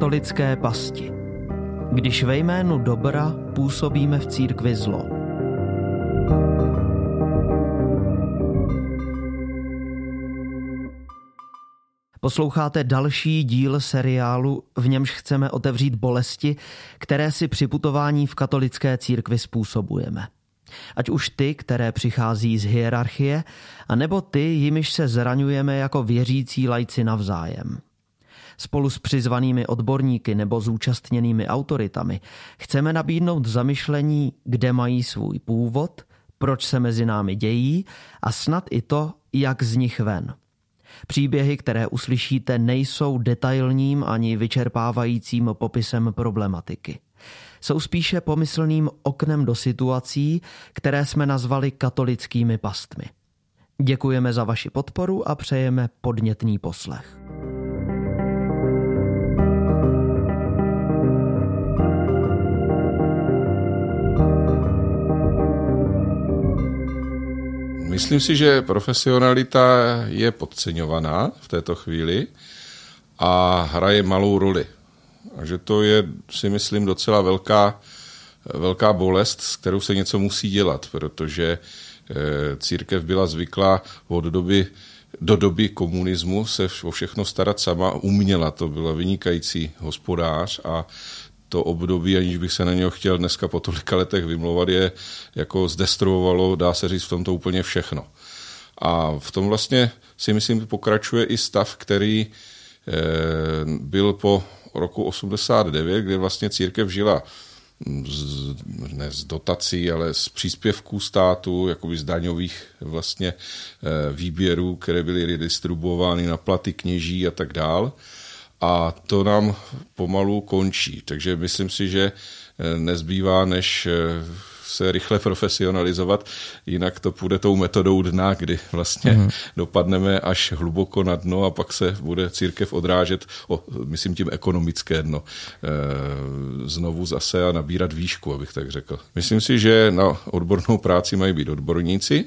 Katolické pasti. Když ve jménu dobra působíme v církvi zlo. Posloucháte další díl seriálu, v němž chceme otevřít bolesti, které si při putování v katolické církvi způsobujeme. Ať už ty, které přichází z hierarchie, anebo ty, jimiž se zraňujeme jako věřící lajci navzájem. Spolu s přizvanými odborníky nebo zúčastněnými autoritami chceme nabídnout zamyšlení, kde mají svůj původ, proč se mezi námi dějí a snad i to, jak z nich ven. Příběhy, které uslyšíte, nejsou detailním ani vyčerpávajícím popisem problematiky. Jsou spíše pomyslným oknem do situací, které jsme nazvali katolickými pastmi. Děkujeme za vaši podporu a přejeme podnětný poslech. Myslím si, že profesionalita je podceňovaná v této chvíli a hraje malou roli. A že to je, si myslím, docela velká, velká bolest, s kterou se něco musí dělat, protože eh, církev byla zvyklá od doby do doby komunismu se o všechno starat sama, uměla, to byla vynikající hospodář a to období, aniž bych se na něho chtěl dneska po tolika letech vymlouvat, je jako zdestruovalo, dá se říct, v tomto úplně všechno. A v tom vlastně si myslím pokračuje i stav, který eh, byl po roku 89, kdy vlastně církev žila z, ne z dotací, ale z příspěvků státu, jakoby z daňových vlastně eh, výběrů, které byly redistribuovány na platy kněží a tak dál a to nám pomalu končí. Takže myslím si, že eh, nezbývá, než eh, se rychle profesionalizovat, jinak to půjde tou metodou dna, kdy vlastně mm. dopadneme až hluboko na dno a pak se bude církev odrážet, o, myslím tím ekonomické dno, e, znovu zase a nabírat výšku, abych tak řekl. Myslím si, že na odbornou práci mají být odborníci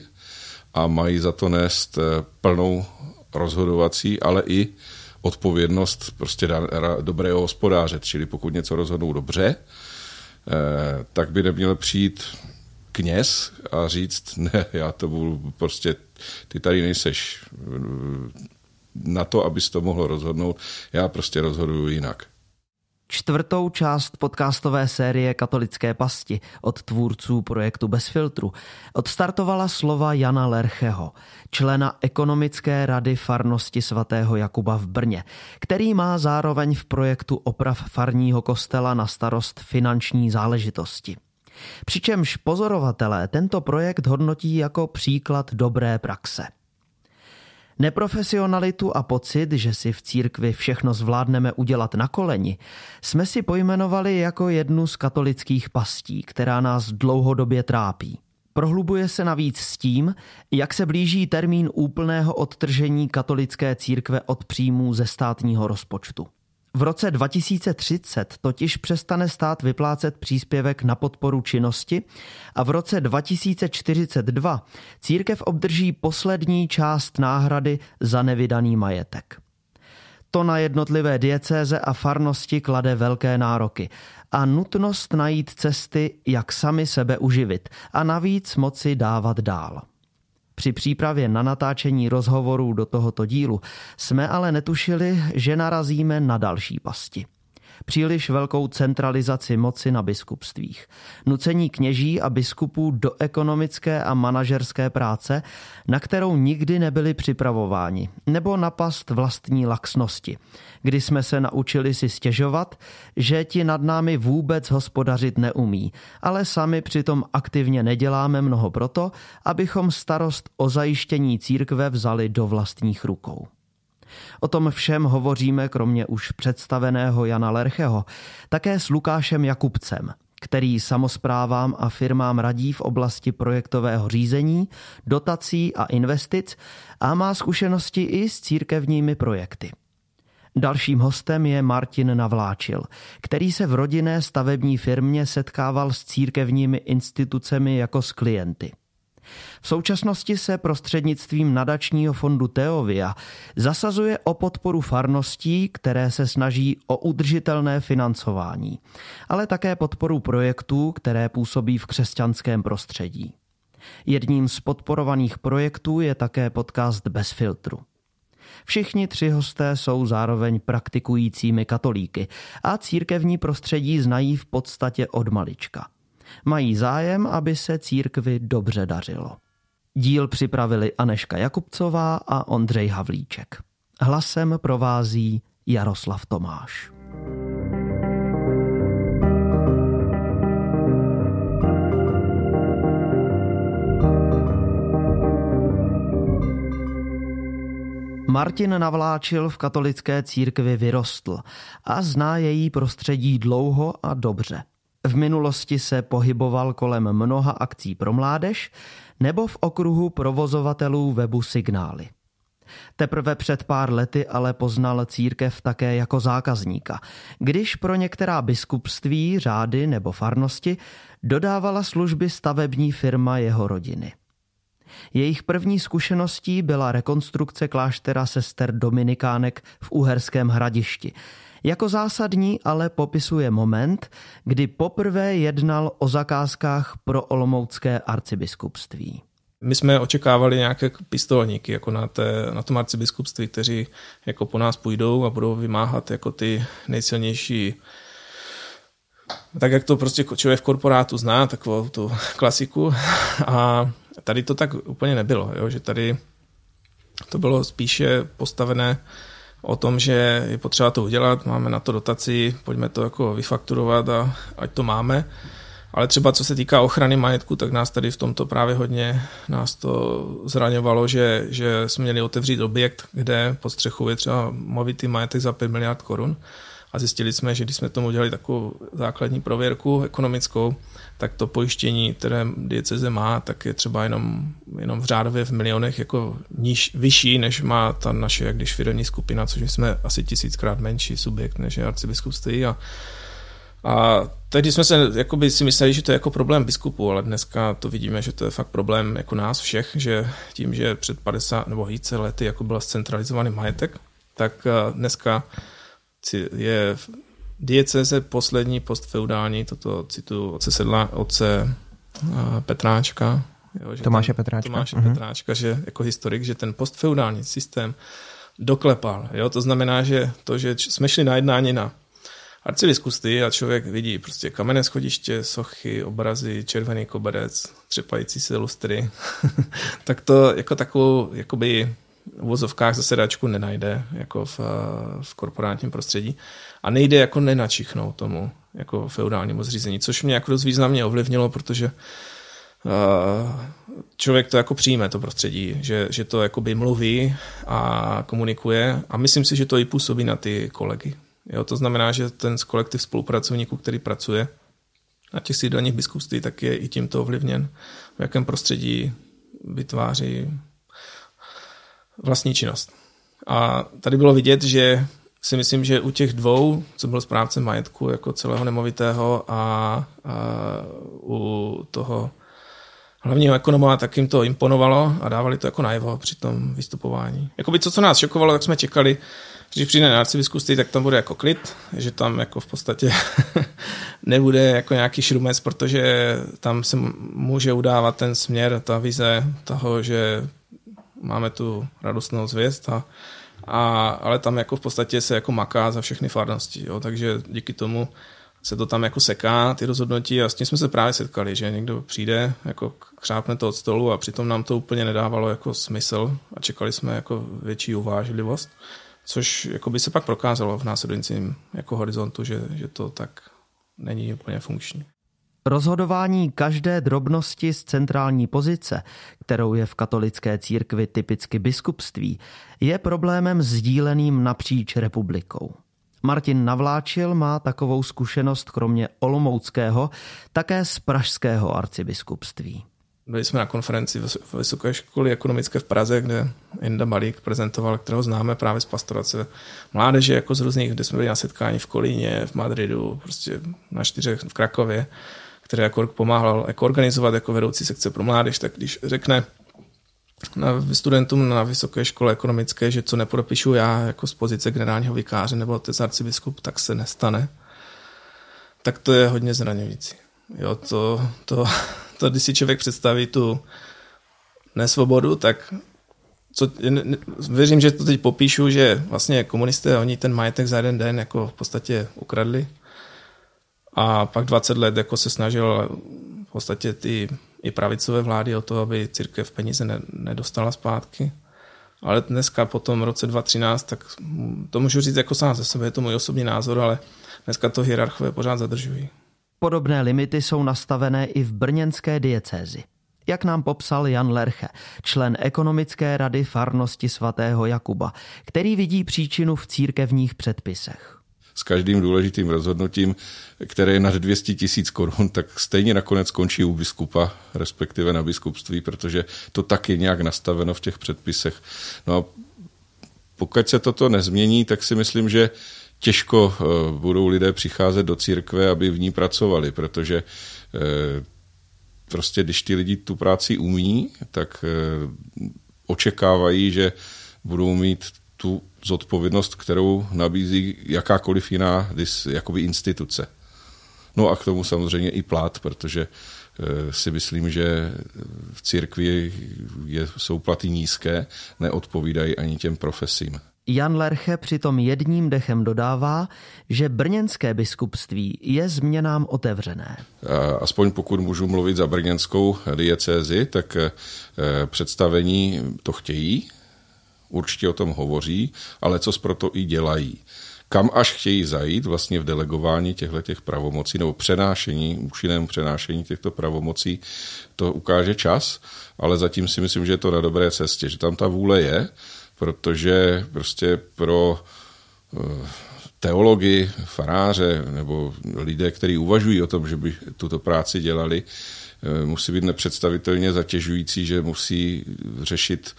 a mají za to nést plnou rozhodovací, ale i odpovědnost prostě dobrého hospodáře, čili pokud něco rozhodnou dobře, eh, tak by neměl přijít kněz a říct, ne, já to budu prostě, ty tady nejseš eh, na to, abys to mohl rozhodnout, já prostě rozhoduju jinak. Čtvrtou část podcastové série Katolické pasti od tvůrců projektu Bez filtru odstartovala slova Jana Lercheho, člena ekonomické rady farnosti svatého Jakuba v Brně, který má zároveň v projektu oprav farního kostela na starost finanční záležitosti. Přičemž pozorovatelé tento projekt hodnotí jako příklad dobré praxe. Neprofesionalitu a pocit, že si v církvi všechno zvládneme udělat na koleni, jsme si pojmenovali jako jednu z katolických pastí, která nás dlouhodobě trápí. Prohlubuje se navíc s tím, jak se blíží termín úplného odtržení katolické církve od příjmů ze státního rozpočtu. V roce 2030 totiž přestane stát vyplácet příspěvek na podporu činnosti a v roce 2042 církev obdrží poslední část náhrady za nevydaný majetek. To na jednotlivé diecéze a farnosti klade velké nároky a nutnost najít cesty, jak sami sebe uživit a navíc moci dávat dál. Při přípravě na natáčení rozhovorů do tohoto dílu jsme ale netušili, že narazíme na další pasti příliš velkou centralizaci moci na biskupstvích, nucení kněží a biskupů do ekonomické a manažerské práce, na kterou nikdy nebyli připravováni, nebo napast vlastní laxnosti, kdy jsme se naučili si stěžovat, že ti nad námi vůbec hospodařit neumí, ale sami přitom aktivně neděláme mnoho proto, abychom starost o zajištění církve vzali do vlastních rukou. O tom všem hovoříme kromě už představeného Jana Lercheho, také s Lukášem Jakubcem, který samozprávám a firmám radí v oblasti projektového řízení, dotací a investic a má zkušenosti i s církevními projekty. Dalším hostem je Martin Navláčil, který se v rodinné stavební firmě setkával s církevními institucemi jako s klienty. V současnosti se prostřednictvím nadačního fondu Teovia zasazuje o podporu farností, které se snaží o udržitelné financování, ale také podporu projektů, které působí v křesťanském prostředí. Jedním z podporovaných projektů je také podcast Bez filtru. Všichni tři hosté jsou zároveň praktikujícími katolíky a církevní prostředí znají v podstatě od malička. Mají zájem, aby se církvi dobře dařilo. Díl připravili Aneška Jakubcová a Ondřej Havlíček. Hlasem provází Jaroslav Tomáš. Martin Navláčil v katolické církvi vyrostl a zná její prostředí dlouho a dobře. V minulosti se pohyboval kolem mnoha akcí pro mládež nebo v okruhu provozovatelů webu Signály. Teprve před pár lety ale poznal církev také jako zákazníka, když pro některá biskupství, řády nebo farnosti dodávala služby stavební firma jeho rodiny. Jejich první zkušeností byla rekonstrukce kláštera sester Dominikánek v Uherském hradišti. Jako zásadní ale popisuje moment, kdy poprvé jednal o zakázkách pro Olomoucké arcibiskupství. My jsme očekávali nějaké pistolníky jako na, té, na tom arcibiskupství, kteří jako po nás půjdou a budou vymáhat jako ty nejsilnější tak jak to prostě člověk v korporátu zná, takovou tu klasiku. A tady to tak úplně nebylo, jo? že tady to bylo spíše postavené o tom, že je potřeba to udělat, máme na to dotaci, pojďme to jako vyfakturovat a ať to máme. Ale třeba co se týká ochrany majetku, tak nás tady v tomto právě hodně nás to zraňovalo, že, že jsme měli otevřít objekt, kde pod střechou je třeba movitý majetek za 5 miliard korun a zjistili jsme, že když jsme tomu udělali takovou základní prověrku ekonomickou, tak to pojištění, které dieceze má, tak je třeba jenom, jenom v řádově v milionech jako níž, vyšší, než má ta naše, jak když firmní skupina, což jsme asi tisíckrát menší subjekt, než je arcibiskupství. A a tehdy jsme se jakoby, si mysleli, že to je jako problém biskupu, ale dneska to vidíme, že to je fakt problém jako nás všech, že tím, že před 50 nebo více lety jako byl centralizovaný majetek, tak dneska je dieceze poslední postfeudální, toto citu otce Sedla, otce Petráčka. Jo, že Tomáše ten, Petráčka. Tomáše uh-huh. Petráčka, že jako historik, že ten postfeudální systém doklepal. Jo? To znamená, že to, že jsme šli na jednání na arcibiskupství a člověk vidí prostě kamenné schodiště, sochy, obrazy, červený koberec, třepající se lustry, tak to jako takovou jakoby v vozovkách zasedačku nenajde jako v, v korporátním prostředí a nejde jako nenačichnout tomu jako feudálnímu zřízení, což mě jako dost významně ovlivnilo, protože uh, člověk to jako přijme, to prostředí, že, že to jakoby mluví a komunikuje a myslím si, že to i působí na ty kolegy. Jo, to znamená, že ten kolektiv spolupracovníků, který pracuje na těch sídelních biskupství, tak je i tímto ovlivněn, v jakém prostředí vytváří vlastní činnost. A tady bylo vidět, že si myslím, že u těch dvou, co byl správcem majetku jako celého nemovitého a, a u toho hlavního ekonoma, tak jim to imponovalo a dávali to jako najevo při tom vystupování. Jakoby to, co nás šokovalo, tak jsme čekali, když přijde na arcibiskupství, tak tam bude jako klid, že tam jako v podstatě nebude jako nějaký šrumec, protože tam se může udávat ten směr, ta vize toho, že máme tu radostnou zvěst, a, a, ale tam jako v podstatě se jako maká za všechny farnosti, jo, takže díky tomu se to tam jako seká, ty rozhodnutí a s tím jsme se právě setkali, že někdo přijde, jako křápne to od stolu a přitom nám to úplně nedávalo jako smysl a čekali jsme jako větší uvážlivost, což jako by se pak prokázalo v následujícím jako horizontu, že, že to tak není úplně funkční. Rozhodování každé drobnosti z centrální pozice, kterou je v katolické církvi typicky biskupství, je problémem sdíleným napříč republikou. Martin Navláčil má takovou zkušenost kromě Olomouckého také z pražského arcibiskupství. Byli jsme na konferenci Vysoké školy ekonomické v Praze, kde Inda Malík prezentoval, kterého známe právě z pastorace mládeže, jako z různých, kde jsme byli na setkání v Kolíně, v Madridu, prostě na čtyřech v Krakově který jako pomáhal jako organizovat jako vedoucí sekce pro mládež, tak když řekne na studentům na vysoké škole ekonomické, že co nepodepíšu já jako z pozice generálního vikáře nebo otec arcibiskup, tak se nestane, tak to je hodně zraňující. Jo, to, to, to, když si člověk představí tu nesvobodu, tak co, věřím, že to teď popíšu, že vlastně komunisté, oni ten majetek za jeden den jako v podstatě ukradli a pak 20 let jako se snažil v podstatě ty i pravicové vlády o to, aby církev peníze ne, nedostala zpátky. Ale dneska po tom roce 2013, tak to můžu říct jako sám ze sebe, je to můj osobní názor, ale dneska to hierarchové pořád zadržují. Podobné limity jsou nastavené i v brněnské diecézi. Jak nám popsal Jan Lerche, člen ekonomické rady farnosti svatého Jakuba, který vidí příčinu v církevních předpisech s každým důležitým rozhodnutím, které je nad 200 tisíc korun, tak stejně nakonec končí u biskupa, respektive na biskupství, protože to tak je nějak nastaveno v těch předpisech. No a pokud se toto nezmění, tak si myslím, že těžko eh, budou lidé přicházet do církve, aby v ní pracovali, protože eh, prostě když ty lidi tu práci umí, tak eh, očekávají, že budou mít tu zodpovědnost, kterou nabízí jakákoliv jiná jakoby instituce. No a k tomu samozřejmě i plat, protože eh, si myslím, že v církvi je, jsou platy nízké, neodpovídají ani těm profesím. Jan Lerche přitom jedním dechem dodává, že brněnské biskupství je změnám otevřené. Aspoň pokud můžu mluvit za brněnskou diecézi, tak eh, představení to chtějí, určitě o tom hovoří, ale co proto i dělají. Kam až chtějí zajít vlastně v delegování těchto těch pravomocí nebo přenášení, účinném přenášení těchto pravomocí, to ukáže čas, ale zatím si myslím, že je to na dobré cestě, že tam ta vůle je, protože prostě pro eh, teology, faráře nebo lidé, kteří uvažují o tom, že by tuto práci dělali, eh, musí být nepředstavitelně zatěžující, že musí řešit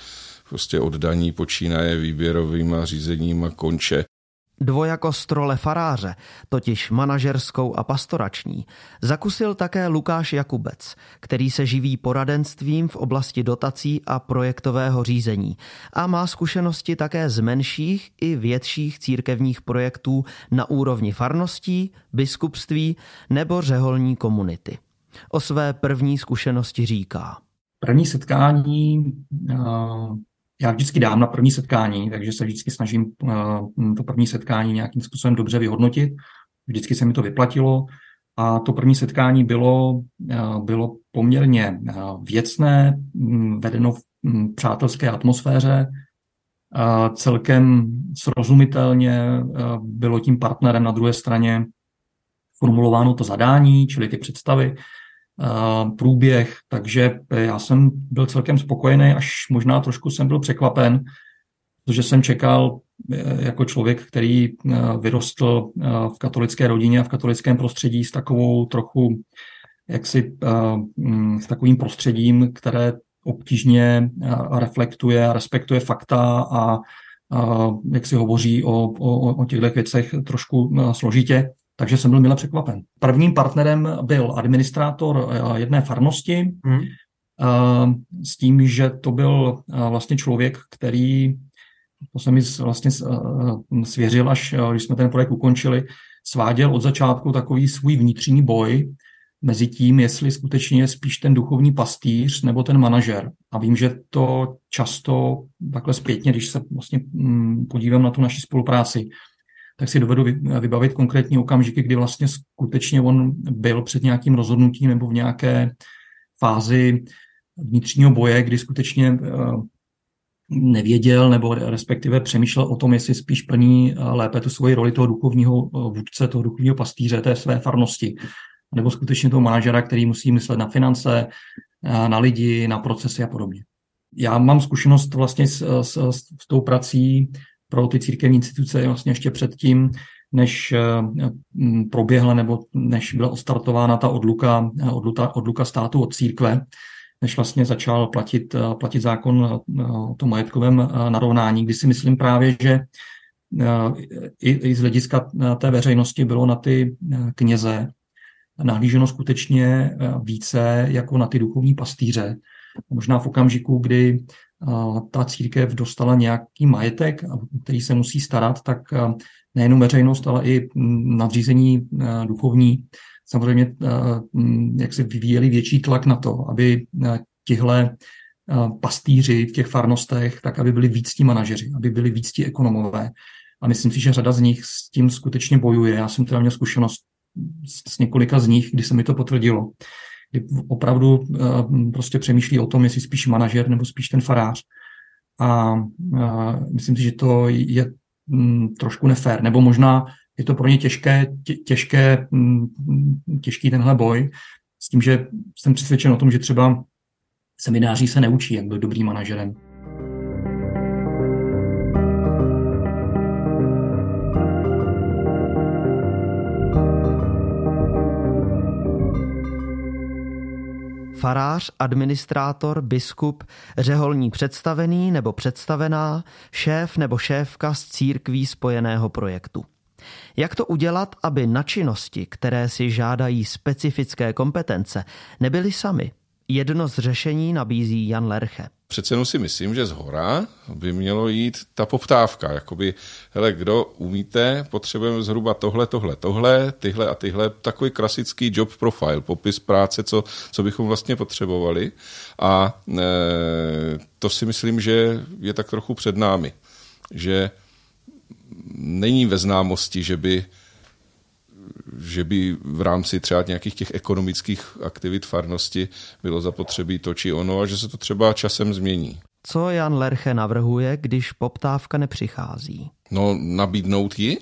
prostě oddaní počínaje výběrovým řízením a konče. Dvojakost role faráře, totiž manažerskou a pastorační, zakusil také Lukáš Jakubec, který se živí poradenstvím v oblasti dotací a projektového řízení a má zkušenosti také z menších i větších církevních projektů na úrovni farností, biskupství nebo řeholní komunity. O své první zkušenosti říká. První setkání já vždycky dám na první setkání, takže se vždycky snažím eh, to první setkání nějakým způsobem dobře vyhodnotit. Vždycky se mi to vyplatilo. A to první setkání bylo, eh, bylo poměrně eh, věcné, mm, vedeno v mm, přátelské atmosféře, celkem srozumitelně bylo tím partnerem na druhé straně formulováno to zadání, čili ty představy, průběh, takže já jsem byl celkem spokojený, až možná trošku jsem byl překvapen, protože jsem čekal e, jako člověk, který vyrostl v katolické rodině a v katolickém prostředí s takovou trochu jaksi mm, s takovým prostředím, které obtížně reflektuje a respektuje fakta a, jak si hovoří o, o, o těchto věcech trošku složitě takže jsem byl mile překvapen. Prvním partnerem byl administrátor eh, jedné farnosti mm. s tím, že to byl eh, vlastně člověk, který, to se mi vlastně svěřil, až když jsme ten projekt ukončili, sváděl od začátku takový svůj vnitřní boj mezi tím, jestli skutečně je spíš ten duchovní pastýř nebo ten manažer. A vím, že to často takhle zpětně, když se vlastně mm, podívám na tu naši spolupráci, tak si dovedu vybavit konkrétní okamžiky, kdy vlastně skutečně on byl před nějakým rozhodnutím nebo v nějaké fázi vnitřního boje, kdy skutečně eh, nevěděl nebo respektive přemýšlel o tom, jestli spíš plní eh, lépe tu svoji roli toho duchovního eh, vůdce, toho duchovního pastýře té své farnosti, nebo skutečně toho manažera, který musí myslet na finance, na lidi, na procesy a podobně. Já mám zkušenost vlastně s, s, s tou prací pro ty církevní instituce vlastně ještě předtím, než eh, proběhla nebo než byla ostartována ta odluka, odluka, odluka státu od církve, než vlastně začal platit, eh, platit zákon eh, o tom majetkovém narovnání, kdy si myslím právě, že i, i z hlediska té veřejnosti bylo na ty kněze nahlíženo skutečně více jako na ty duchovní pastýře. Možná v okamžiku, kdy ta církev dostala nějaký majetek, který se musí starat, tak nejenom veřejnost, ale i nadřízení duchovní samozřejmě jak se vyvíjeli větší tlak na to, aby tihle pastýři v těch farnostech, tak aby byli víc tí manažeři, aby byli víc tí ekonomové. A myslím si, že řada z nich s tím skutečně bojuje. Já jsem teda měl zkušenost s několika z nich, kdy se mi to potvrdilo. Kdy opravdu prostě přemýšlí o tom, jestli spíš manažer nebo spíš ten farář. A myslím si, že to je trošku nefér. Nebo možná je to pro ně těžké, tě, těžké, těžký tenhle boj, s tím, že jsem přesvědčen o tom, že třeba semináří se neučí, jak být dobrým manažerem. Farář, administrátor, biskup, řeholní představený nebo představená, šéf nebo šéfka z církví spojeného projektu. Jak to udělat, aby na činnosti, které si žádají specifické kompetence, nebyly sami, Jedno z řešení nabízí Jan Lerche. Přece jenom si myslím, že z hora by mělo jít ta poptávka. Jakoby, hele, kdo umíte, potřebujeme zhruba tohle, tohle, tohle, tyhle a tyhle. Takový klasický job profile, popis práce, co, co bychom vlastně potřebovali. A e, to si myslím, že je tak trochu před námi. Že není ve známosti, že by že by v rámci třeba nějakých těch ekonomických aktivit farnosti bylo zapotřebí to či ono a že se to třeba časem změní. Co Jan Lerche navrhuje, když poptávka nepřichází? No, nabídnout ji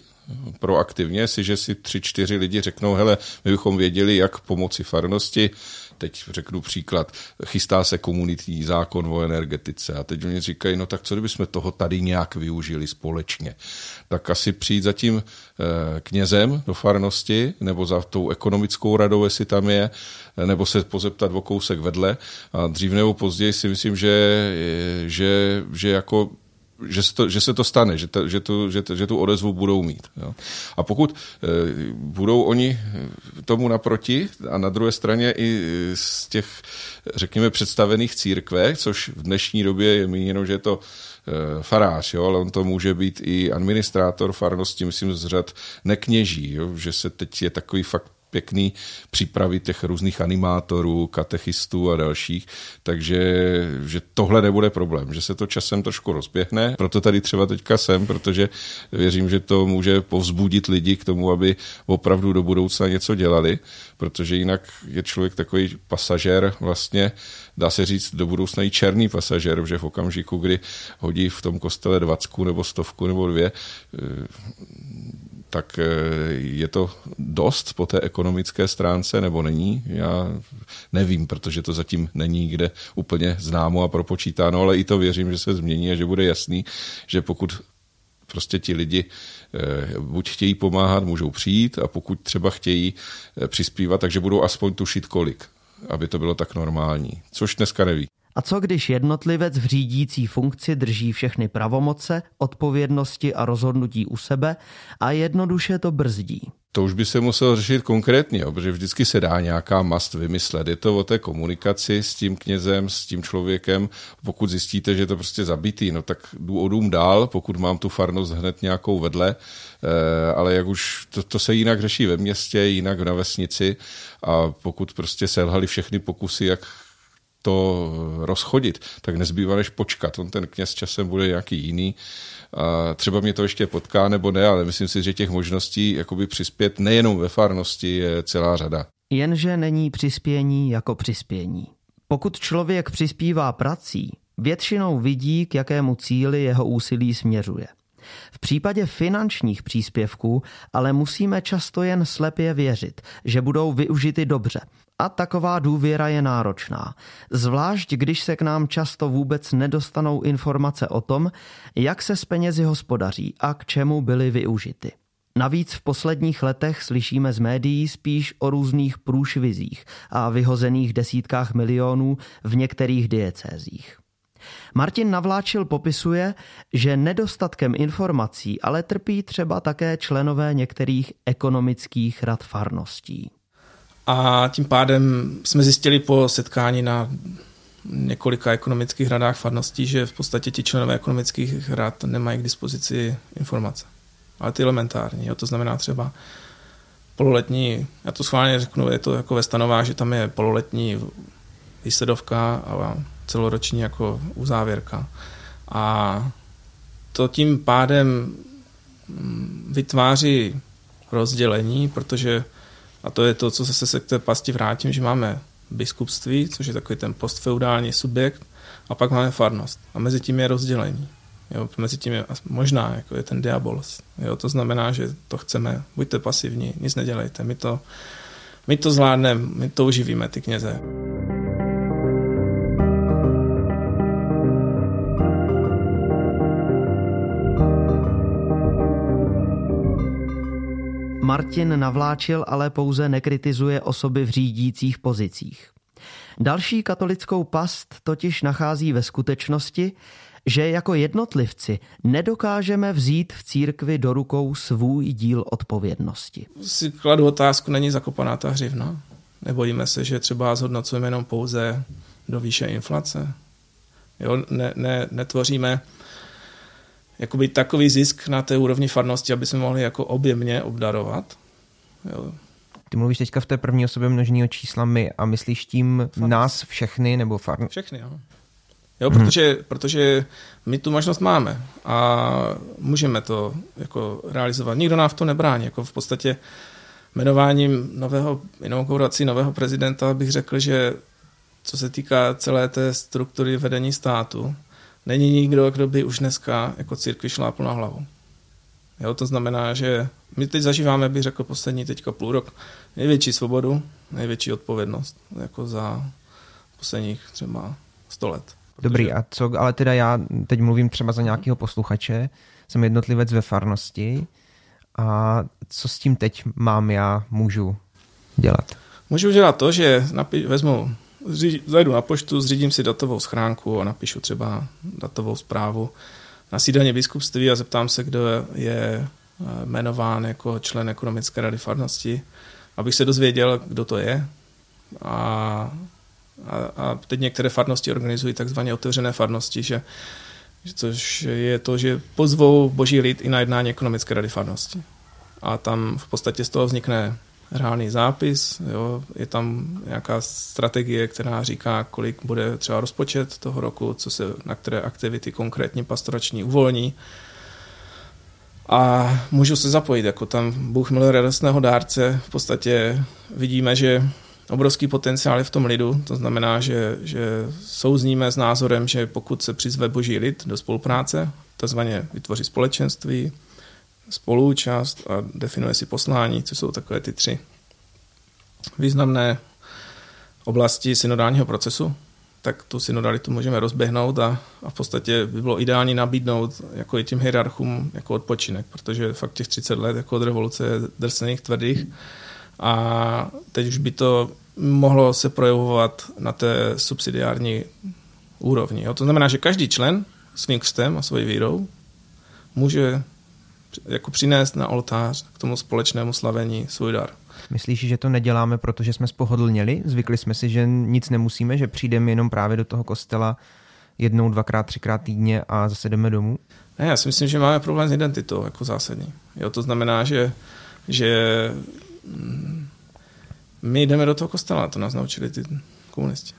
proaktivně, si, že si tři, čtyři lidi řeknou, hele, my bychom věděli, jak pomoci farnosti, teď řeknu příklad, chystá se komunitní zákon o energetice a teď oni říkají, no tak co kdybychom toho tady nějak využili společně. Tak asi přijít za tím eh, knězem do farnosti nebo za tou ekonomickou radou, jestli tam je, nebo se pozeptat o kousek vedle. A dřív nebo později si myslím, že, že, že jako že se to, že se to stane, že, ta, že, tu, že, že tu odezvu budou mít. Jo. A pokud e, budou oni tomu naproti a na druhé straně i z těch, řekněme, představených církve, což v dnešní době je míněno, že je to e, farář, jo, ale on to může být i administrátor farnosti, myslím, z řad nekněží, jo, že se teď je takový fakt pěkný přípravy těch různých animátorů, katechistů a dalších, takže že tohle nebude problém, že se to časem trošku rozběhne, proto tady třeba teďka jsem, protože věřím, že to může povzbudit lidi k tomu, aby opravdu do budoucna něco dělali, protože jinak je člověk takový pasažér vlastně, dá se říct do budoucna i černý pasažér, že v okamžiku, kdy hodí v tom kostele dvacku nebo stovku nebo dvě, tak eh, je to dost po té ekonomické stránce nebo není? Já nevím, protože to zatím není kde úplně známo a propočítáno, ale i to věřím, že se změní a že bude jasný, že pokud prostě ti lidi eh, buď chtějí pomáhat, můžou přijít a pokud třeba chtějí eh, přispívat, takže budou aspoň tušit kolik, aby to bylo tak normální, což dneska neví. A co když jednotlivec v řídící funkci drží všechny pravomoce, odpovědnosti a rozhodnutí u sebe a jednoduše to brzdí? To už by se muselo řešit konkrétně, protože vždycky se dá nějaká mast vymyslet. Je to o té komunikaci s tím knězem, s tím člověkem. Pokud zjistíte, že je to prostě zabitý, no tak jdu o dům dál, pokud mám tu farnost hned nějakou vedle, eh, ale jak už to, to se jinak řeší ve městě, jinak na vesnici a pokud prostě selhali všechny pokusy, jak to rozchodit, tak nezbývá než počkat. On ten kněz časem bude nějaký jiný. A třeba mě to ještě potká nebo ne, ale myslím si, že těch možností jakoby přispět nejenom ve farnosti je celá řada. Jenže není přispění jako přispění. Pokud člověk přispívá prací, většinou vidí, k jakému cíli jeho úsilí směřuje. V případě finančních příspěvků ale musíme často jen slepě věřit, že budou využity dobře a taková důvěra je náročná, zvlášť když se k nám často vůbec nedostanou informace o tom, jak se s penězi hospodaří a k čemu byly využity. Navíc v posledních letech slyšíme z médií spíš o různých průšvizích a vyhozených desítkách milionů v některých diecézích. Martin Navláčil popisuje, že nedostatkem informací ale trpí třeba také členové některých ekonomických rad farností. A tím pádem jsme zjistili po setkání na několika ekonomických radách farností, že v podstatě ti členové ekonomických rad nemají k dispozici informace. Ale ty elementární, jo, to znamená třeba pololetní, já to schválně řeknu, je to jako ve stanovách, že tam je pololetní výsledovka a celoroční jako uzávěrka. A to tím pádem mm, vytváří rozdělení, protože, a to je to, co se se k té pasti vrátím, že máme biskupství, což je takový ten postfeudální subjekt, a pak máme farnost. A mezi tím je rozdělení. Jo, mezi tím je možná jako je ten diabolos. Jo, to znamená, že to chceme, buďte pasivní, nic nedělejte, my to, my to zvládneme, my to uživíme, ty kněze. Martin Navláčil ale pouze nekritizuje osoby v řídících pozicích. Další katolickou past totiž nachází ve skutečnosti, že jako jednotlivci nedokážeme vzít v církvi do rukou svůj díl odpovědnosti. Si kladu otázku, není zakopaná ta hřivna? Nebojíme se, že třeba zhodnocujeme jenom pouze do výše inflace? Jo, ne, ne, netvoříme jakoby takový zisk na té úrovni farnosti, aby jsme mohli jako objemně obdarovat. Jo. Ty mluvíš teďka v té první osobě množního čísla my a myslíš tím Farnost. nás všechny nebo farnost? Všechny, jo. Jo, hmm. protože, protože my tu možnost máme a můžeme to jako realizovat. Nikdo nám v to nebrání. Jako v podstatě jmenováním nového, inaugurací nového prezidenta bych řekl, že co se týká celé té struktury vedení státu, není nikdo, kdo by už dneska jako církvi šlápl na hlavu. Jo, to znamená, že my teď zažíváme, bych řekl, poslední teďka půl rok, největší svobodu, největší odpovědnost, jako za posledních třeba 100 let. Protože... Dobrý, a co, ale teda já teď mluvím třeba za nějakého posluchače, jsem jednotlivec ve farnosti a co s tím teď mám já, můžu dělat? Můžu dělat to, že napi- vezmu zajdu na poštu, zřídím si datovou schránku a napíšu třeba datovou zprávu na sídelně biskupství a zeptám se, kdo je eh, jmenován jako člen ekonomické rady farnosti, abych se dozvěděl, kdo to je. A, a, a teď některé farnosti organizují takzvaně otevřené farnosti, že, což je to, že pozvou boží lid i na jednání ekonomické rady farnosti. A tam v podstatě z toho vznikne reálný zápis, jo, je tam nějaká strategie, která říká, kolik bude třeba rozpočet toho roku, co se, na které aktivity konkrétně pastorační uvolní. A můžu se zapojit, jako tam Bůh miluje radostného dárce, v podstatě vidíme, že obrovský potenciál je v tom lidu, to znamená, že, že souzníme s názorem, že pokud se přizve boží lid do spolupráce, takzvaně vytvoří společenství, spoluúčast a definuje si poslání, co jsou takové ty tři významné oblasti synodálního procesu, tak tu synodalitu můžeme rozběhnout a, a v podstatě by bylo ideální nabídnout jako i těm hierarchům jako odpočinek, protože fakt těch 30 let jako od revoluce je drsných, tvrdých a teď už by to mohlo se projevovat na té subsidiární úrovni. Jo? To znamená, že každý člen svým křtem a svojí vírou může jako přinést na oltář k tomu společnému slavení svůj dar. Myslíš, že to neděláme, protože jsme spohodlněli? Zvykli jsme si, že nic nemusíme, že přijdeme jenom právě do toho kostela jednou, dvakrát, třikrát týdně a zase jdeme domů? Ne, já si myslím, že máme problém s identitou jako zásadní. Jo, to znamená, že, že mm, my jdeme do toho kostela, to nás naučili ty komunisti.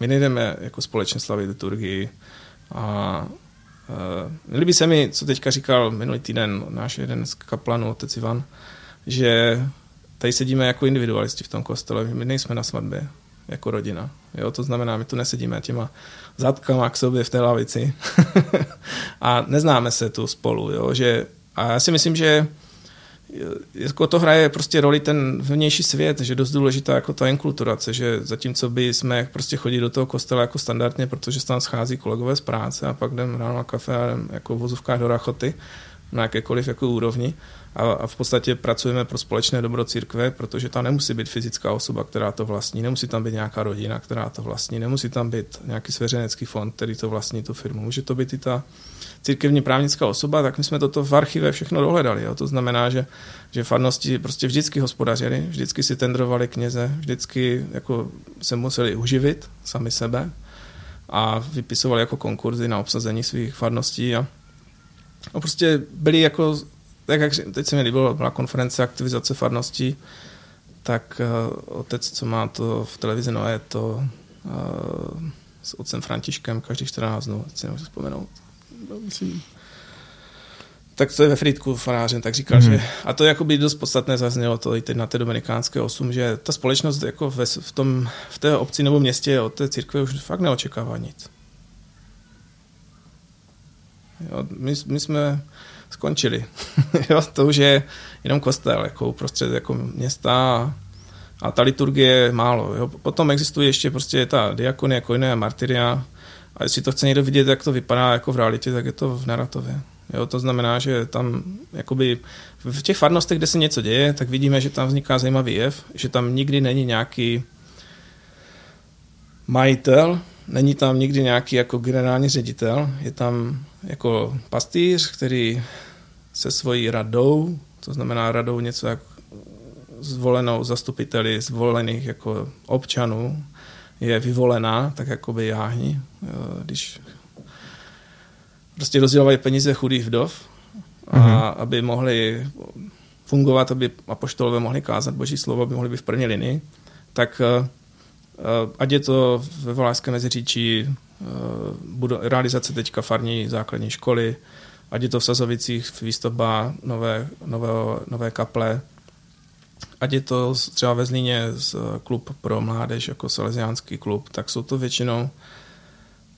My nejdeme jako společně slavit liturgii a líbí se mi, co teďka říkal minulý týden náš jeden z kaplanů, otec Ivan, že tady sedíme jako individualisti v tom kostele, my nejsme na svatbě jako rodina. Jo, to znamená, my tu nesedíme těma zadkama k sobě v té lavici a neznáme se tu spolu. Jo, že, a já si myslím, že jako to hraje prostě roli ten vnější svět, že dost důležitá jako ta inkulturace, že zatímco by jsme prostě chodili do toho kostela jako standardně, protože se tam schází kolegové z práce a pak jdem ráno na kafe a jdem jako v vozovkách do rachoty na jakékoliv jako úrovni, a, a v podstatě pracujeme pro společné dobro církve, protože tam nemusí být fyzická osoba, která to vlastní, nemusí tam být nějaká rodina, která to vlastní, nemusí tam být nějaký svěřenecký fond, který to vlastní tu firmu. Může to být i ta církevní právnická osoba, tak my jsme toto v archive všechno dohledali. Jo. To znamená, že, že farnosti prostě vždycky hospodařili, vždycky si tendrovali kněze, vždycky jako se museli uživit sami sebe a vypisovali jako konkurzy na obsazení svých farností a, a prostě byli jako tak jak teď se mi líbilo, byla konference aktivizace farností, tak uh, otec, co má to v televizi Noé, to uh, s otcem Františkem každých 14 dnů, teď si nemůžu vzpomenout. No, myslím, tak to je ve Frýdku farářem, tak říkal, mm. že, a to jako by dost podstatné zaznělo to i teď na té dominikánské osm, že ta společnost jako ve, v, tom, v té obci nebo městě od té církve už fakt neočekává nic. Jo, my, my jsme skončili. jo, to už je jenom kostel, jako uprostřed jako města a, a ta liturgie je málo. Jo. Potom existuje ještě prostě ta diakonie, koiné a martyria a jestli to chce někdo vidět, jak to vypadá jako v realitě, tak je to v Naratově. Jo, to znamená, že tam jakoby v těch farnostech, kde se něco děje, tak vidíme, že tam vzniká zajímavý jev, že tam nikdy není nějaký majitel, není tam nikdy nějaký jako generální ředitel, je tam jako pastýř, který se svojí radou, to znamená radou něco jak zvolenou zastupiteli zvolených jako občanů, je vyvolená, tak jako by jáhni, když prostě rozdělovali peníze chudých vdov, a mm-hmm. aby mohli fungovat, aby apoštolové mohli kázat boží slovo, aby mohli být v první linii, tak eh, ať je to ve Valašském meziříčí eh, realizace teďka farní základní školy, ať je to v Sazovicích výstavba nové, nové, nové kaple, ať je to třeba ve Zlíně z klub pro mládež jako salesiánský klub, tak jsou to většinou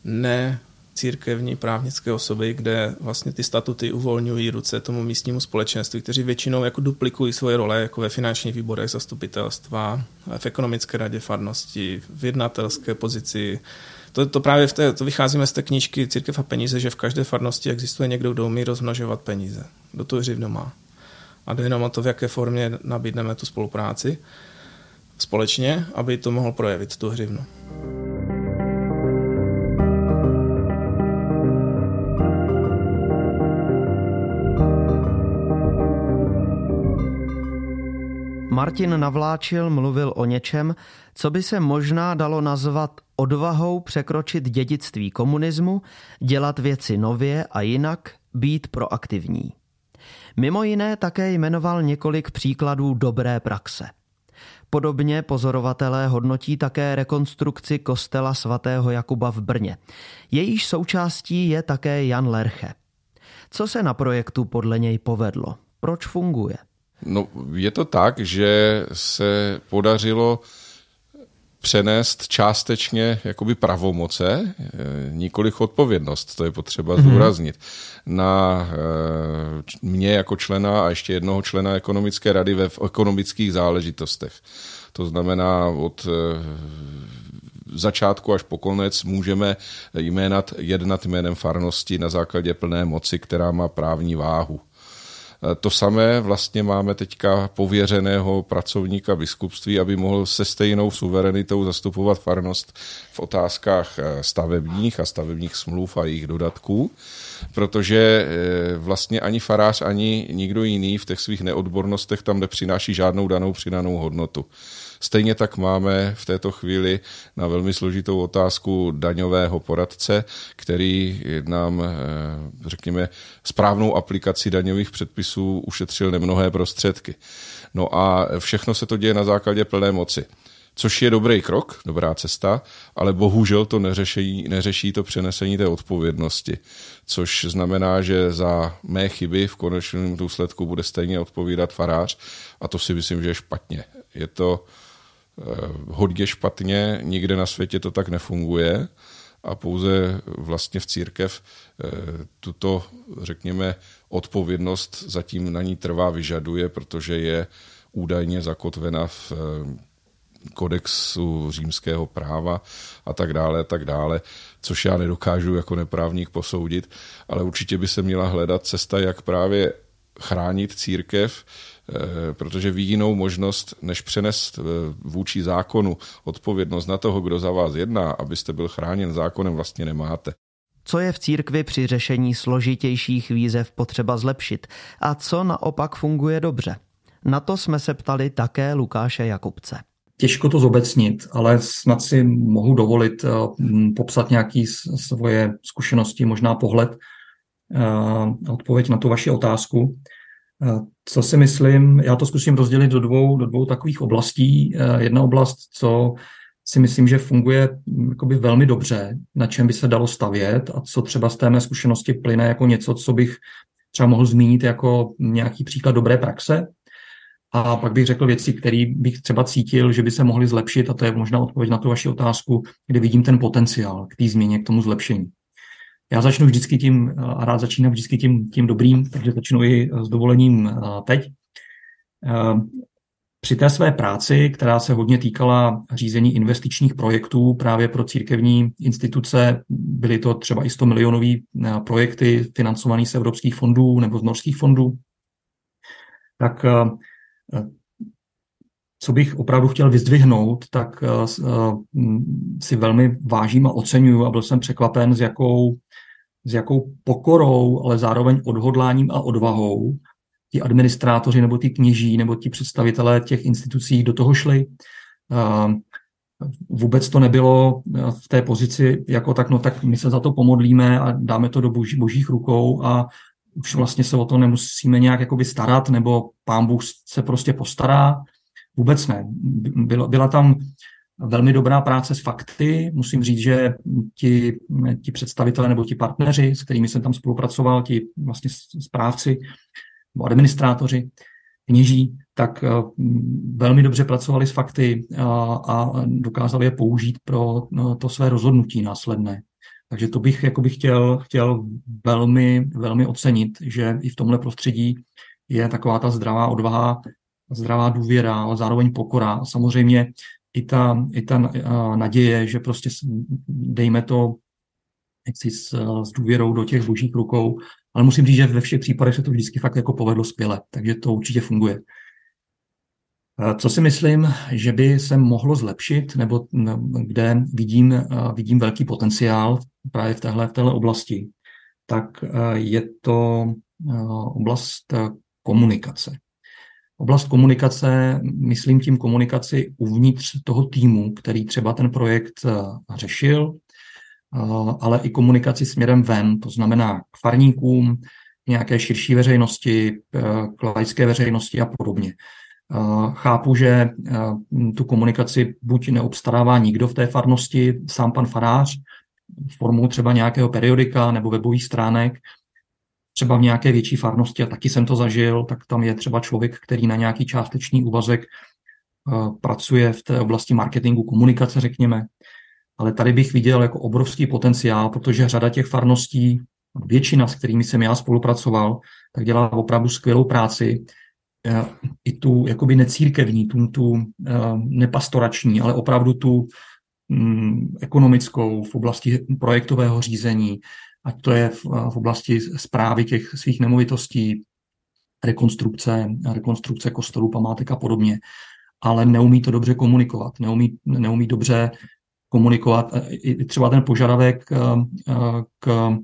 ne církevní právnické osoby, kde vlastně ty statuty uvolňují ruce tomu místnímu společenství, kteří většinou jako duplikují svoje role jako ve finančních výborech zastupitelstva, v ekonomické radě farnosti, v jednatelské pozici. To, to právě v té, to vycházíme z té knížky Církev a peníze, že v každé farnosti existuje někdo, kdo umí rozmnožovat peníze. Kdo to hřivno má. A jde jenom o to, v jaké formě nabídneme tu spolupráci společně, aby to mohl projevit, tu hřivnu. Martin Navláčil mluvil o něčem, co by se možná dalo nazvat odvahou překročit dědictví komunismu, dělat věci nově a jinak, být proaktivní. Mimo jiné také jmenoval několik příkladů dobré praxe. Podobně pozorovatelé hodnotí také rekonstrukci kostela svatého Jakuba v Brně. Jejíž součástí je také Jan Lerche. Co se na projektu podle něj povedlo? Proč funguje? No, je to tak, že se podařilo přenést částečně jakoby pravomoce, eh, nikoliv odpovědnost, to je potřeba mhm. zdůraznit, mm-hmm. na eh, mě jako člena a ještě jednoho člena ekonomické rady ve ekonomických záležitostech. To znamená od eh, začátku až po konec můžeme jménat, jednat jménem farnosti na základě plné moci, která má právní váhu. To samé vlastně máme teďka pověřeného pracovníka biskupství, aby mohl se stejnou suverenitou zastupovat farnost v otázkách eh, stavebních a stavebních smluv a jejich dodatků, protože eh, vlastně ani farář, ani nikdo jiný v těch svých neodbornostech tam nepřináší žádnou danou přinanou hodnotu. Stejně tak máme v této chvíli na velmi složitou otázku daňového poradce, který nám, eh, řekněme, správnou aplikací daňových předpisů ušetřil nemnohé prostředky. No a všechno se to děje na základě plné moci což je dobrý krok, dobrá cesta, ale bohužel to neřeší, neřeší to přenesení té odpovědnosti, což znamená, že za mé chyby v konečném důsledku bude stejně odpovídat farář a to si myslím, že je špatně. Je to hodně špatně, nikde na světě to tak nefunguje a pouze vlastně v církev eh, tuto, řekněme, odpovědnost zatím na ní trvá, vyžaduje, protože je údajně zakotvena v eh, kodexu římského práva a tak dále, a tak dále, což já nedokážu jako neprávník posoudit, ale určitě by se měla hledat cesta, jak právě chránit církev, protože ví jinou možnost, než přenést vůči zákonu odpovědnost na toho, kdo za vás jedná, abyste byl chráněn zákonem, vlastně nemáte. Co je v církvi při řešení složitějších výzev potřeba zlepšit a co naopak funguje dobře? Na to jsme se ptali také Lukáše Jakubce. Těžko to zobecnit, ale snad si mohu dovolit popsat nějaké svoje zkušenosti, možná pohled, odpověď na tu vaši otázku. Co si myslím, já to zkusím rozdělit do dvou, do dvou takových oblastí. Jedna oblast, co si myslím, že funguje mm, jakoby velmi dobře, na čem by se dalo stavět a co třeba z té mé zkušenosti plyne jako něco, co bych třeba mohl zmínit jako nějaký příklad dobré praxe. A pak bych řekl věci, které bych třeba cítil, že by se mohly zlepšit, a to je možná odpověď na tu vaši otázku, kde vidím ten potenciál k té změně, k tomu zlepšení. Já začnu vždycky tím, a rád začínám vždycky tím, tím dobrým, takže začnu i s dovolením teď. Při té své práci, která se hodně týkala řízení investičních projektů právě pro církevní instituce, byly to třeba i 100 milionové eh, projekty financované z evropských fondů nebo z norských fondů, tak eh, co bych opravdu chtěl vyzdvihnout, tak eh, si velmi vážím a oceňuju a byl jsem překvapen, s jakou, s jakou pokorou, ale zároveň odhodláním a odvahou ti administrátoři nebo ti kněží nebo ti představitelé těch institucí do toho šli. Vůbec to nebylo v té pozici jako tak, no tak my se za to pomodlíme a dáme to do boží, božích rukou a už vlastně se o to nemusíme nějak jakoby starat, nebo pán Bůh se prostě postará. Vůbec ne. Byla, byla tam velmi dobrá práce s fakty. Musím říct, že ti, ti představitelé nebo ti partneři, s kterými jsem tam spolupracoval, ti vlastně správci, nebo administrátoři, kněží, tak eh, velmi dobře pracovali s fakty a, a dokázali je použít pro no, to své rozhodnutí následné. Takže to bych jako bych chtěl, chtěl velmi, velmi ocenit, že i v tomhle prostředí je taková ta zdravá odvaha, zdravá důvěra, ale zároveň pokora. Samozřejmě i ta, i ta eh, naděje, že prostě dejme to jaksi s, s důvěrou do těch božích rukou ale musím říct, že ve všech případech se to vždycky fakt jako povedlo skvěle, takže to určitě funguje. Co si myslím, že by se mohlo zlepšit, nebo kde vidím, vidím velký potenciál právě v téhle, v téhle oblasti, tak je to oblast komunikace. Oblast komunikace, myslím tím komunikaci uvnitř toho týmu, který třeba ten projekt řešil, ale i komunikaci směrem ven, to znamená k farníkům, nějaké širší veřejnosti, e, k laické veřejnosti a podobně. Chápu, že tu komunikaci buď neobstarává nikdo v té farnosti, sám pan farář, formou třeba nějakého periodika nebo webových stránek, třeba v nějaké větší farnosti, a taky jsem to zažil, tak tam je třeba člověk, který na nějaký částečný úvazek e, pracuje v té oblasti marketingu, komunikace, řekněme ale tady bych viděl jako obrovský potenciál, protože řada těch farností, většina, s kterými jsem já spolupracoval, tak dělá opravdu skvělou práci. Eh, I tu jakoby necírkevní, tu, tu eh, nepastorační, ale opravdu tu mm, ekonomickou v oblasti projektového řízení, ať to je v, v oblasti zprávy těch svých nemovitostí, rekonstrukce, rekonstrukce kostelů, památek a podobně, ale neumí to dobře komunikovat, neumí, neumí dobře komunikovat. I třeba ten požadavek eh, eh, k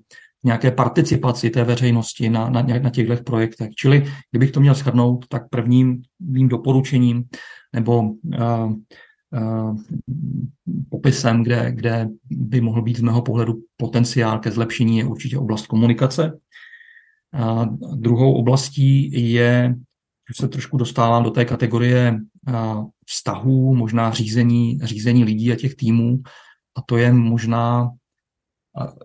nějaké participaci té veřejnosti na, na, na těchto projektech. Čili, kdybych to měl shrnout, tak prvním mým doporučením nebo uh, uh, popisem, kde, kde by mohl být z mého pohledu potenciál ke zlepšení, je určitě oblast komunikace. Uh, druhou oblastí je, že se trošku dostávám do té kategorie vztahů, možná řízení, řízení lidí a těch týmů. A to je možná,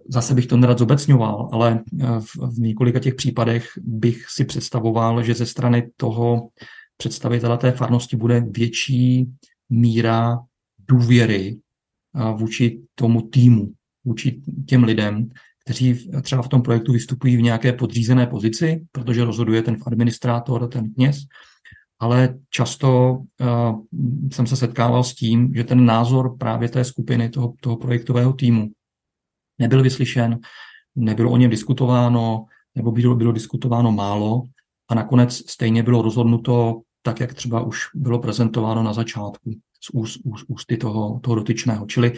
zase bych to nerad zobecňoval, ale v, v několika těch případech bych si představoval, že ze strany toho představitele té farnosti bude větší míra důvěry vůči tomu týmu, vůči těm lidem, kteří třeba v tom projektu vystupují v nějaké podřízené pozici, protože rozhoduje ten administrátor, ten kněz, ale často uh, jsem se setkával s tím, že ten názor právě té skupiny, toho, toho projektového týmu nebyl vyslyšen, nebylo o něm diskutováno, nebo bylo, bylo diskutováno málo a nakonec stejně bylo rozhodnuto tak, jak třeba už bylo prezentováno na začátku z úst, úst, ústy toho, toho dotyčného. Čili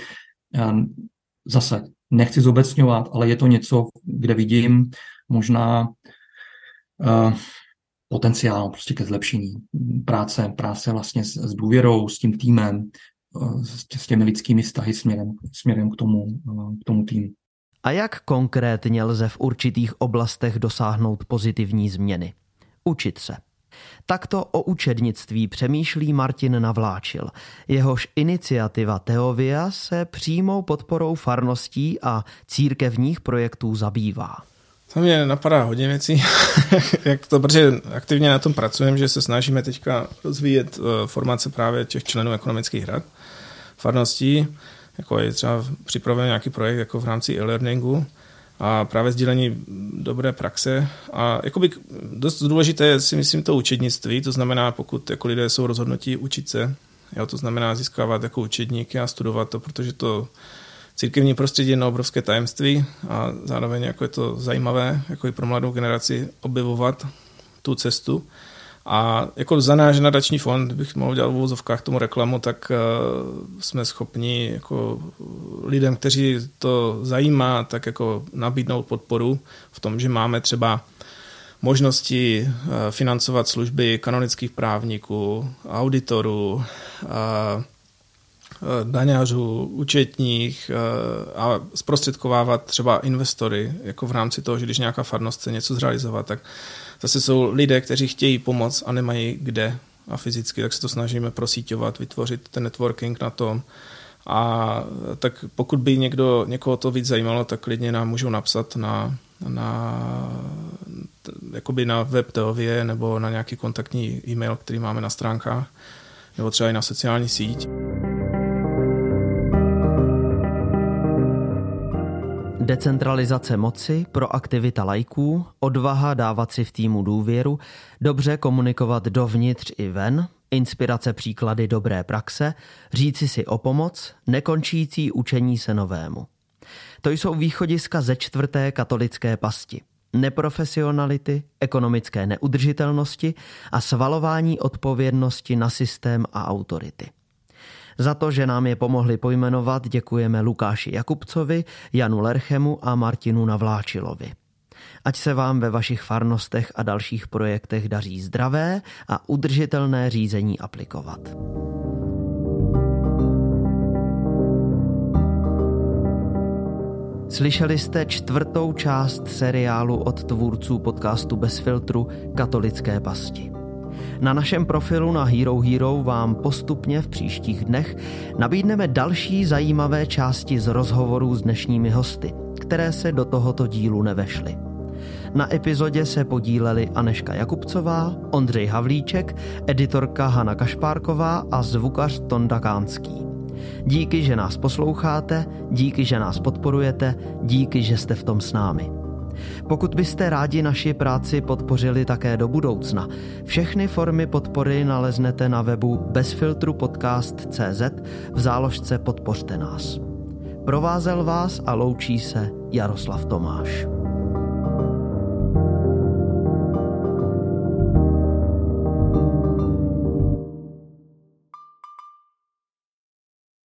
zase nechci zobecňovat, ale je to něco, kde vidím možná uh, potenciál prostě ke zlepšení práce, práce vlastně s, s důvěrou, s tím týmem, s, s těmi lidskými vztahy směrem, směrem k, tomu, uh, k tomu týmu. A jak konkrétně lze v určitých oblastech dosáhnout pozitivní změny? Učit se. Takto o učednictví přemýšlí Martin Navláčil. Jehož iniciativa Teovia se přímou podporou farností a církevních projektů zabývá. To mě napadá hodně věcí, jak to, protože aktivně na tom pracujeme, že se snažíme teďka rozvíjet eh, formace právě těch členů ekonomických rad farností, jako je třeba připraven nějaký projekt jako v rámci e-learningu, a právě sdílení dobré praxe. A jakoby dost důležité je si myslím to učednictví, to znamená, pokud jako lidé jsou rozhodnutí učit se, jo, to znamená získávat jako učedníky a studovat to, protože to církevní prostředí je na obrovské tajemství a zároveň jako je to zajímavé, jako i pro mladou generaci objevovat tu cestu. A jako za náš nadační fond, bych mohl dělat v úvozovkách tomu reklamu, tak uh, jsme schopni jako lidem, kteří to zajímá, tak jako nabídnout podporu v tom, že máme třeba možnosti uh, financovat služby kanonických právníků, auditorů, uh, daňařů, účetních a zprostředkovávat třeba investory, jako v rámci toho, že když nějaká farnost chce něco zrealizovat, tak zase jsou lidé, kteří chtějí pomoct a nemají kde a fyzicky, tak se to snažíme prosíťovat, vytvořit ten networking na tom. A tak pokud by někdo, někoho to víc zajímalo, tak klidně nám můžou napsat na, na, jakoby na web Teovie nebo na nějaký kontaktní e-mail, který máme na stránkách, nebo třeba i na sociální síť. Decentralizace moci, proaktivita lajků, odvaha dávat si v týmu důvěru, dobře komunikovat dovnitř i ven, inspirace příklady dobré praxe, říci si o pomoc, nekončící učení se novému. To jsou východiska ze čtvrté katolické pasti. Neprofesionality, ekonomické neudržitelnosti a svalování odpovědnosti na systém a autority. Za to, že nám je pomohli pojmenovat, děkujeme Lukáši Jakubcovi, Janu Lerchemu a Martinu Navláčilovi. Ať se vám ve vašich farnostech a dalších projektech daří zdravé a udržitelné řízení aplikovat. Slyšeli jste čtvrtou část seriálu od tvůrců podcastu Bez filtru Katolické pasti. Na našem profilu na Hero Hero vám postupně v příštích dnech nabídneme další zajímavé části z rozhovorů s dnešními hosty, které se do tohoto dílu nevešly. Na epizodě se podíleli Aneška Jakubcová, Ondřej Havlíček, editorka Hana Kašpárková a zvukař Tonda Kánský. Díky, že nás posloucháte, díky, že nás podporujete, díky, že jste v tom s námi. Pokud byste rádi naši práci podpořili také do budoucna, všechny formy podpory naleznete na webu bezfiltrupodcast.cz v záložce Podpořte nás. Provázel vás a loučí se Jaroslav Tomáš.